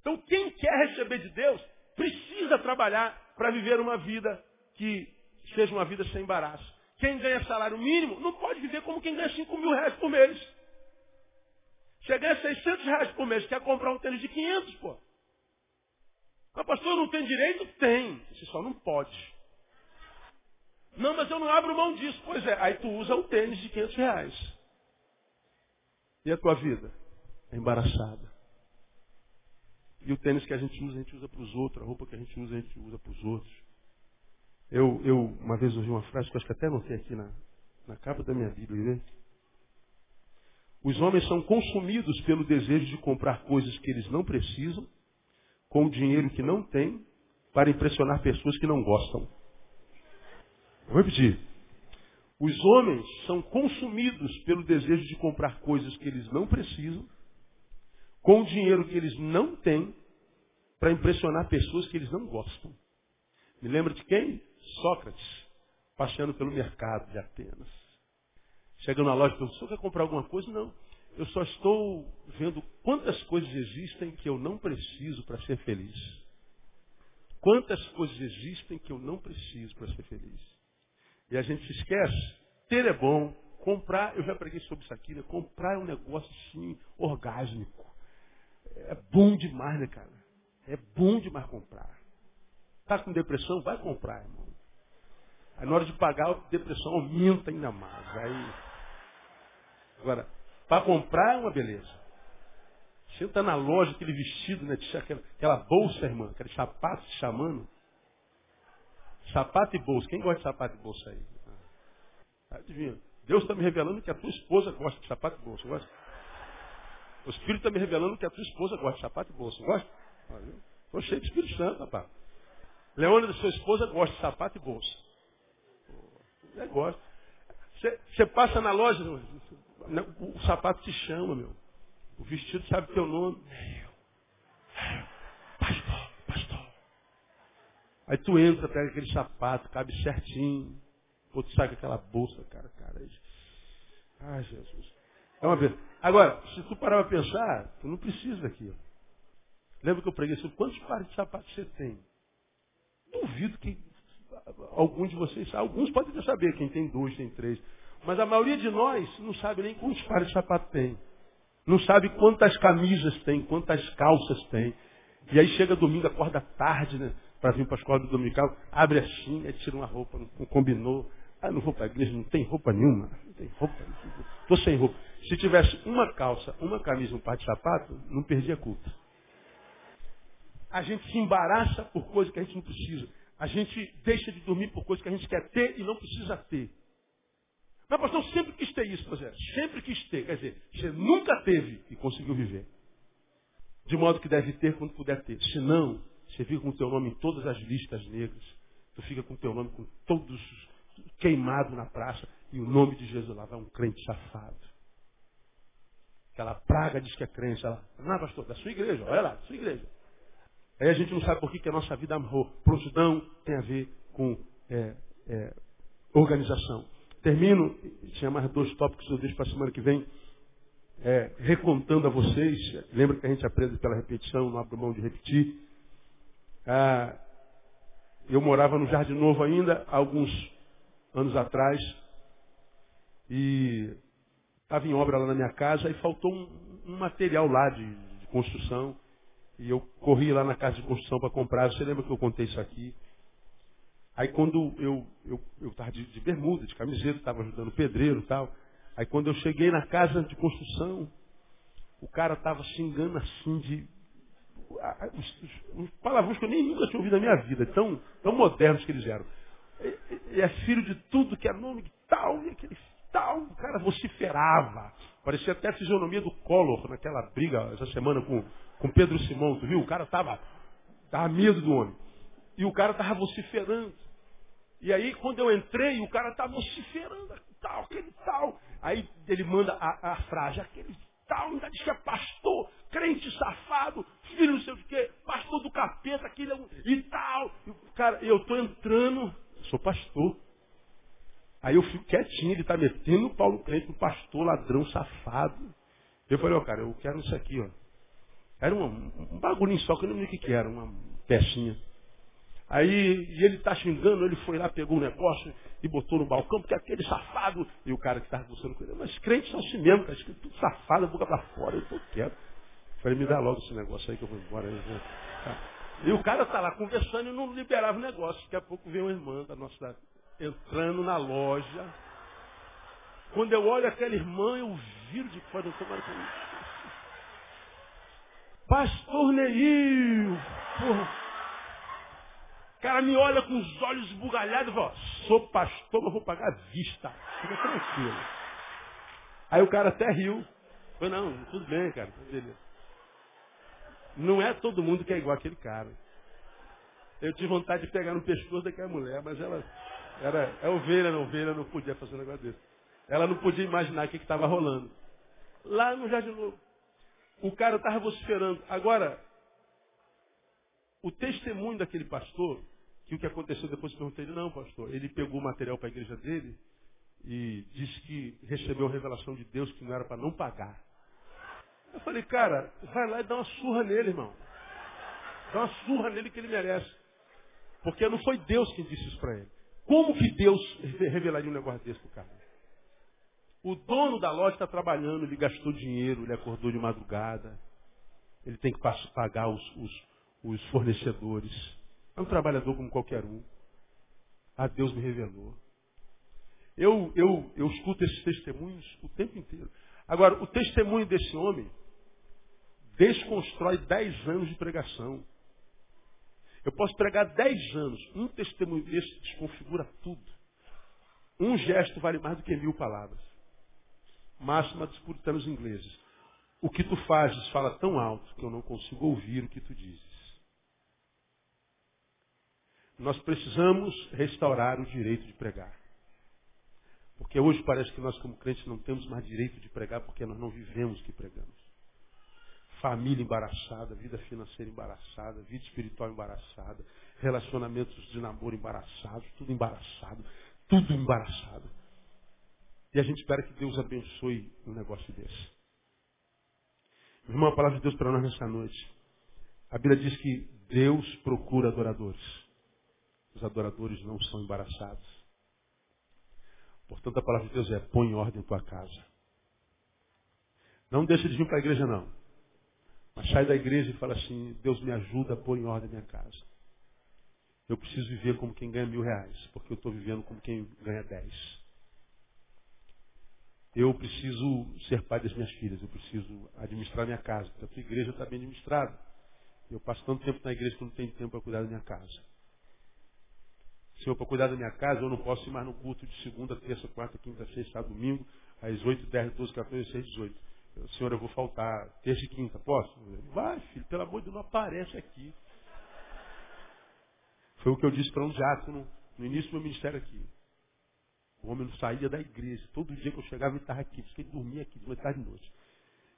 Então quem quer receber de Deus precisa trabalhar para viver uma vida que seja uma vida sem embaraço. Quem ganha salário mínimo não pode viver como quem ganha 5 mil reais por mês. Você ganha 600 reais por mês, quer comprar um tênis de 500, pô. Mas pastor, não tem direito? Tem. Você só não pode. Não, mas eu não abro mão disso. Pois é, aí tu usa um tênis de 500 reais. E a tua vida? É embaraçada. E o tênis que a gente usa, a gente usa para os outros. A roupa que a gente usa, a gente usa para os outros. Eu, eu, uma vez ouvi uma frase que eu acho que até não tem aqui na, na capa da minha Bíblia, né? Os homens são consumidos pelo desejo de comprar coisas que eles não precisam, com o dinheiro que não têm, para impressionar pessoas que não gostam. Vou repetir. Os homens são consumidos pelo desejo de comprar coisas que eles não precisam, com o dinheiro que eles não têm, para impressionar pessoas que eles não gostam. Me lembra de quem? Sócrates, passeando pelo mercado de Atenas. Chega na loja e pergunta, o senhor quer comprar alguma coisa? Não. Eu só estou vendo quantas coisas existem que eu não preciso para ser feliz. Quantas coisas existem que eu não preciso para ser feliz. E a gente se esquece. Ter é bom. Comprar, eu já preguei sobre isso aqui, né? Comprar é um negócio assim, orgásmico. É bom demais, né, cara? É bom demais comprar. Está com depressão? Vai comprar, irmão. Aí na hora de pagar, a depressão aumenta ainda mais. Aí... Agora, para comprar é uma beleza. Senta na loja, aquele vestido, né? Aquela, aquela bolsa, irmã, aquele sapato te chamando. Sapato e bolsa. Quem gosta de sapato e bolsa aí? Ah, adivinha? Deus está me revelando que a tua esposa gosta de sapato e bolsa. Gosta? O Espírito está me revelando que a tua esposa gosta de sapato e bolsa. Gosta? Estou cheio de Espírito Santo, rapaz. Leônia da sua esposa gosta de sapato e bolsa. É, gosta. Você passa na loja, o sapato te chama, meu. O vestido sabe teu nome. Pastor, pastor. Aí tu entra, pega aquele sapato, cabe certinho. Pô, tu sai com aquela bolsa, cara, cara. Ai, Jesus. É uma vez. Agora, se tu parar para pensar, tu não precisa daquilo. Lembra que eu preguei sobre quantos pares de sapatos você tem? Duvido que alguns de vocês, alguns podem até saber, quem tem dois, tem três. Mas a maioria de nós não sabe nem quantos pares de sapato tem. Não sabe quantas camisas tem, quantas calças tem. E aí chega domingo, acorda tarde, né? Para vir para a escola do dominical, abre assim, aí tira uma roupa, não combinou. Ah, não vou para a igreja, não tem roupa nenhuma. Não tem roupa. Estou sem roupa. Se tivesse uma calça, uma camisa, um par de sapato, não perdia culto. A gente se embaraça por coisas que a gente não precisa. A gente deixa de dormir por coisas que a gente quer ter e não precisa ter. Mas, pastor, sempre quis ter isso, pois é. Sempre quis ter. Quer dizer, você nunca teve e conseguiu viver. De modo que deve ter quando puder ter. Se não, você fica com o teu nome em todas as listas negras. Tu fica com o teu nome com todos queimado na praça. E o nome de Jesus lá vai um crente safado. Aquela praga diz que é crente. Ela, não, pastor, da sua igreja, olha lá, da sua igreja. Aí a gente não sabe por que, que a nossa vida amorou. Prontidão tem a ver com é, é, organização. Termino, tinha mais dois tópicos que eu deixo para a semana que vem, é, recontando a vocês. Lembra que a gente aprende pela repetição, não abre mão de repetir. Ah, eu morava no Jardim Novo ainda, alguns anos atrás, e estava em obra lá na minha casa e faltou um, um material lá de, de construção. E eu corri lá na casa de construção para comprar. Você lembra que eu contei isso aqui? Aí quando eu estava de, de, bermuda, de camiseta, estava ajudando o pedreiro e tal. Aí quando eu cheguei na casa de construção, o cara estava xingando assim de. Os, palavrões que eu nem nunca tinha ouvido na minha vida, tão, tão modernos que eles eram. E é filho de tudo que é nome de tal, e aquele tal, o cara vociferava. Parecia até a fisionomia do Collor naquela briga essa semana com, com Pedro Simão, tu viu? O cara tava, tava medo do homem. E o cara tava vociferando. E aí, quando eu entrei, o cara tava vociferando, tal, aquele tal. Aí ele manda a, a frase, aquele tal, ainda diz que é pastor, crente safado, filho não sei o quê, pastor do capeta, aquele é e tal. Cara, eu tô entrando, sou pastor. Aí eu fico quietinho, ele está metendo o crente no pastor, ladrão, safado. Eu falei, ó, cara, eu quero isso aqui, ó. Era um, um bagulhinho só, que eu não lembro o que, que era, uma pecinha. Aí ele está xingando, ele foi lá, pegou um negócio e botou no balcão, porque aquele safado. E o cara que estava conversando com ele, mas crentes são assim mesmo, cara, tudo safado, boca para fora, eu tô quieto. falei, me dá logo esse negócio aí que eu vou embora. Aí, tá. E o cara está lá conversando e não liberava o negócio. Daqui a pouco vem uma irmã da nossa entrando na loja. Quando eu olho aquela irmã, eu viro de fora do tomara. Pastor Neil! Porra. O cara me olha com os olhos esbugalhados e fala, sou pastor, mas vou pagar vista. Fica tranquilo. Aí o cara até riu. Falei, não, tudo bem, cara. Não é todo mundo que é igual aquele cara. Eu tive vontade de pegar no pescoço daquela mulher, mas ela era é ovelha, não ovelha, não podia fazer um negócio desse. Ela não podia imaginar o que estava rolando. Lá no Jardim Novo. O cara estava vociferando. Agora, o testemunho daquele pastor, que o que aconteceu depois eu perguntei ele, não, pastor, ele pegou o material para a igreja dele e disse que recebeu a revelação de Deus que não era para não pagar. Eu falei, cara, vai lá e dá uma surra nele, irmão. Dá uma surra nele que ele merece. Porque não foi Deus quem disse isso para ele. Como que Deus revelaria um negócio desse para o cara? O dono da loja está trabalhando, ele gastou dinheiro, ele acordou de madrugada, ele tem que pagar os, os, os fornecedores. É um trabalhador como qualquer um. Ah, Deus me revelou. Eu, eu, eu escuto esses testemunhos o tempo inteiro. Agora, o testemunho desse homem desconstrói dez anos de pregação. Eu posso pregar dez anos. Um testemunho desse desconfigura tudo. Um gesto vale mais do que mil palavras. Máxima dos puritanos ingleses. O que tu fazes fala tão alto que eu não consigo ouvir o que tu dizes. Nós precisamos restaurar o direito de pregar. Porque hoje parece que nós, como crentes, não temos mais direito de pregar porque nós não vivemos o que pregamos. Família embaraçada, vida financeira embaraçada, vida espiritual embaraçada, relacionamentos de namoro embaraçados, tudo embaraçado, tudo embaraçado. E a gente espera que Deus abençoe um negócio desse. Irmão, a palavra de Deus para nós nessa noite. A Bíblia diz que Deus procura adoradores. Os adoradores não são embaraçados. Portanto, a palavra de Deus é: põe em ordem tua casa. Não deixa de vir para a igreja, não. Mas sai da igreja e fala assim: Deus me ajuda a pôr em ordem minha casa. Eu preciso viver como quem ganha mil reais, porque eu estou vivendo como quem ganha dez. Eu preciso ser pai das minhas filhas, eu preciso administrar minha casa, porque a tua igreja está bem administrada. Eu passo tanto tempo na igreja que não tenho tempo para cuidar da minha casa. Senhor, para cuidar da minha casa, eu não posso ir mais no culto de segunda, terça, quarta, quinta, sexta, domingo, às 8, 10, 12, 14, 16, 18. Senhor, eu vou faltar terça e quinta, posso? Vai, filho, pelo amor de Deus, não aparece aqui. Foi o que eu disse para um diácono no início do meu ministério aqui. O homem não saía da igreja. Todo dia que eu chegava, ele estava aqui. Porque ele dormia aqui, de manhã, tarde e noite.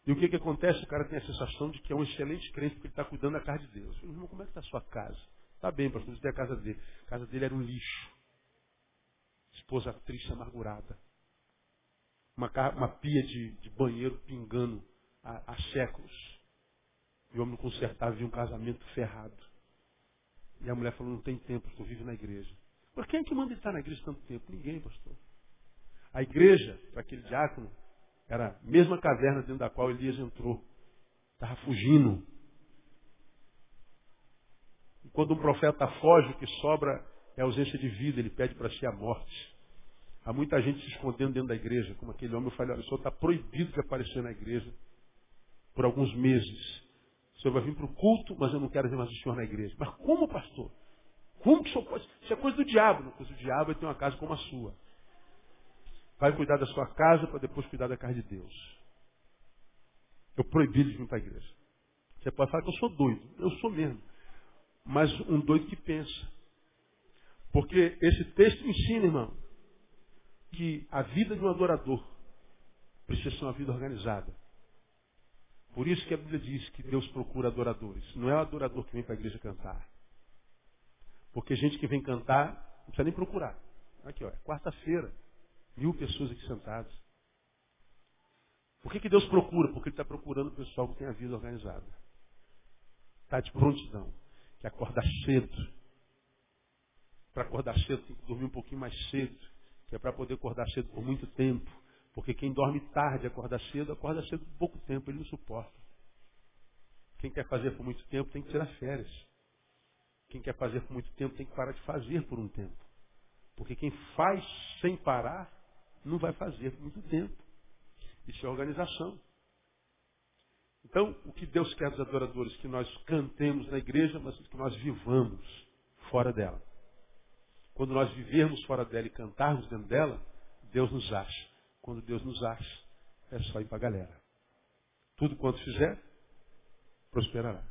E o que, que acontece? O cara tem a sensação de que é um excelente crente porque ele está cuidando da casa de Deus. Eu falei, irmão, como é que está a sua casa? Está bem, pastor, isso a casa dele. A casa dele era um lixo. Esposa triste, amargurada. Uma, uma pia de, de, banheiro pingando há, há séculos. E o homem não consertava, via um casamento ferrado. E a mulher falou, não tem tempo, estou vivo na igreja. Mas quem é que manda ele estar na igreja tanto tempo? Ninguém, pastor. A igreja, para aquele diácono, era a mesma caverna dentro da qual Elias entrou. Estava fugindo. Quando um profeta foge, o que sobra é ausência de vida, ele pede para si a morte. Há muita gente se escondendo dentro da igreja, como aquele homem. Eu falei, olha, o senhor está proibido de aparecer na igreja por alguns meses. O senhor vai vir para o culto, mas eu não quero ver mais o senhor na igreja. Mas como, pastor? Como que o senhor pode? Isso é coisa do diabo. Não, coisa do diabo ter uma casa como a sua. Vai cuidar da sua casa para depois cuidar da casa de Deus. Eu proibido de vir para a igreja. Você pode falar que eu sou doido. Eu sou mesmo mas um doido que pensa. Porque esse texto ensina, irmão, que a vida de um adorador precisa ser uma vida organizada. Por isso que a Bíblia diz que Deus procura adoradores. Não é o adorador que vem para a igreja cantar. Porque gente que vem cantar, não precisa nem procurar. Aqui, ó, é quarta-feira, mil pessoas aqui sentadas. Por que, que Deus procura? Porque Ele está procurando o pessoal que tem a vida organizada. Está de prontidão que acordar cedo. Para acordar cedo tem que dormir um pouquinho mais cedo, que é para poder acordar cedo por muito tempo. Porque quem dorme tarde, acorda cedo, acorda cedo por pouco tempo, ele não suporta. Quem quer fazer por muito tempo tem que tirar férias. Quem quer fazer por muito tempo tem que parar de fazer por um tempo. Porque quem faz sem parar, não vai fazer por muito tempo. Isso é organização. Então, o que Deus quer dos adoradores? Que nós cantemos na igreja, mas que nós vivamos fora dela. Quando nós vivermos fora dela e cantarmos dentro dela, Deus nos acha. Quando Deus nos acha, é só ir para a galera. Tudo quanto fizer, prosperará.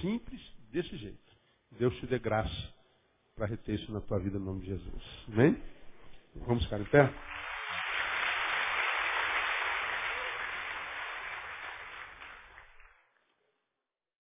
Simples desse jeito. Deus te dê graça para reter isso na tua vida, no nome de Jesus. Amém? Vamos ficar em pé?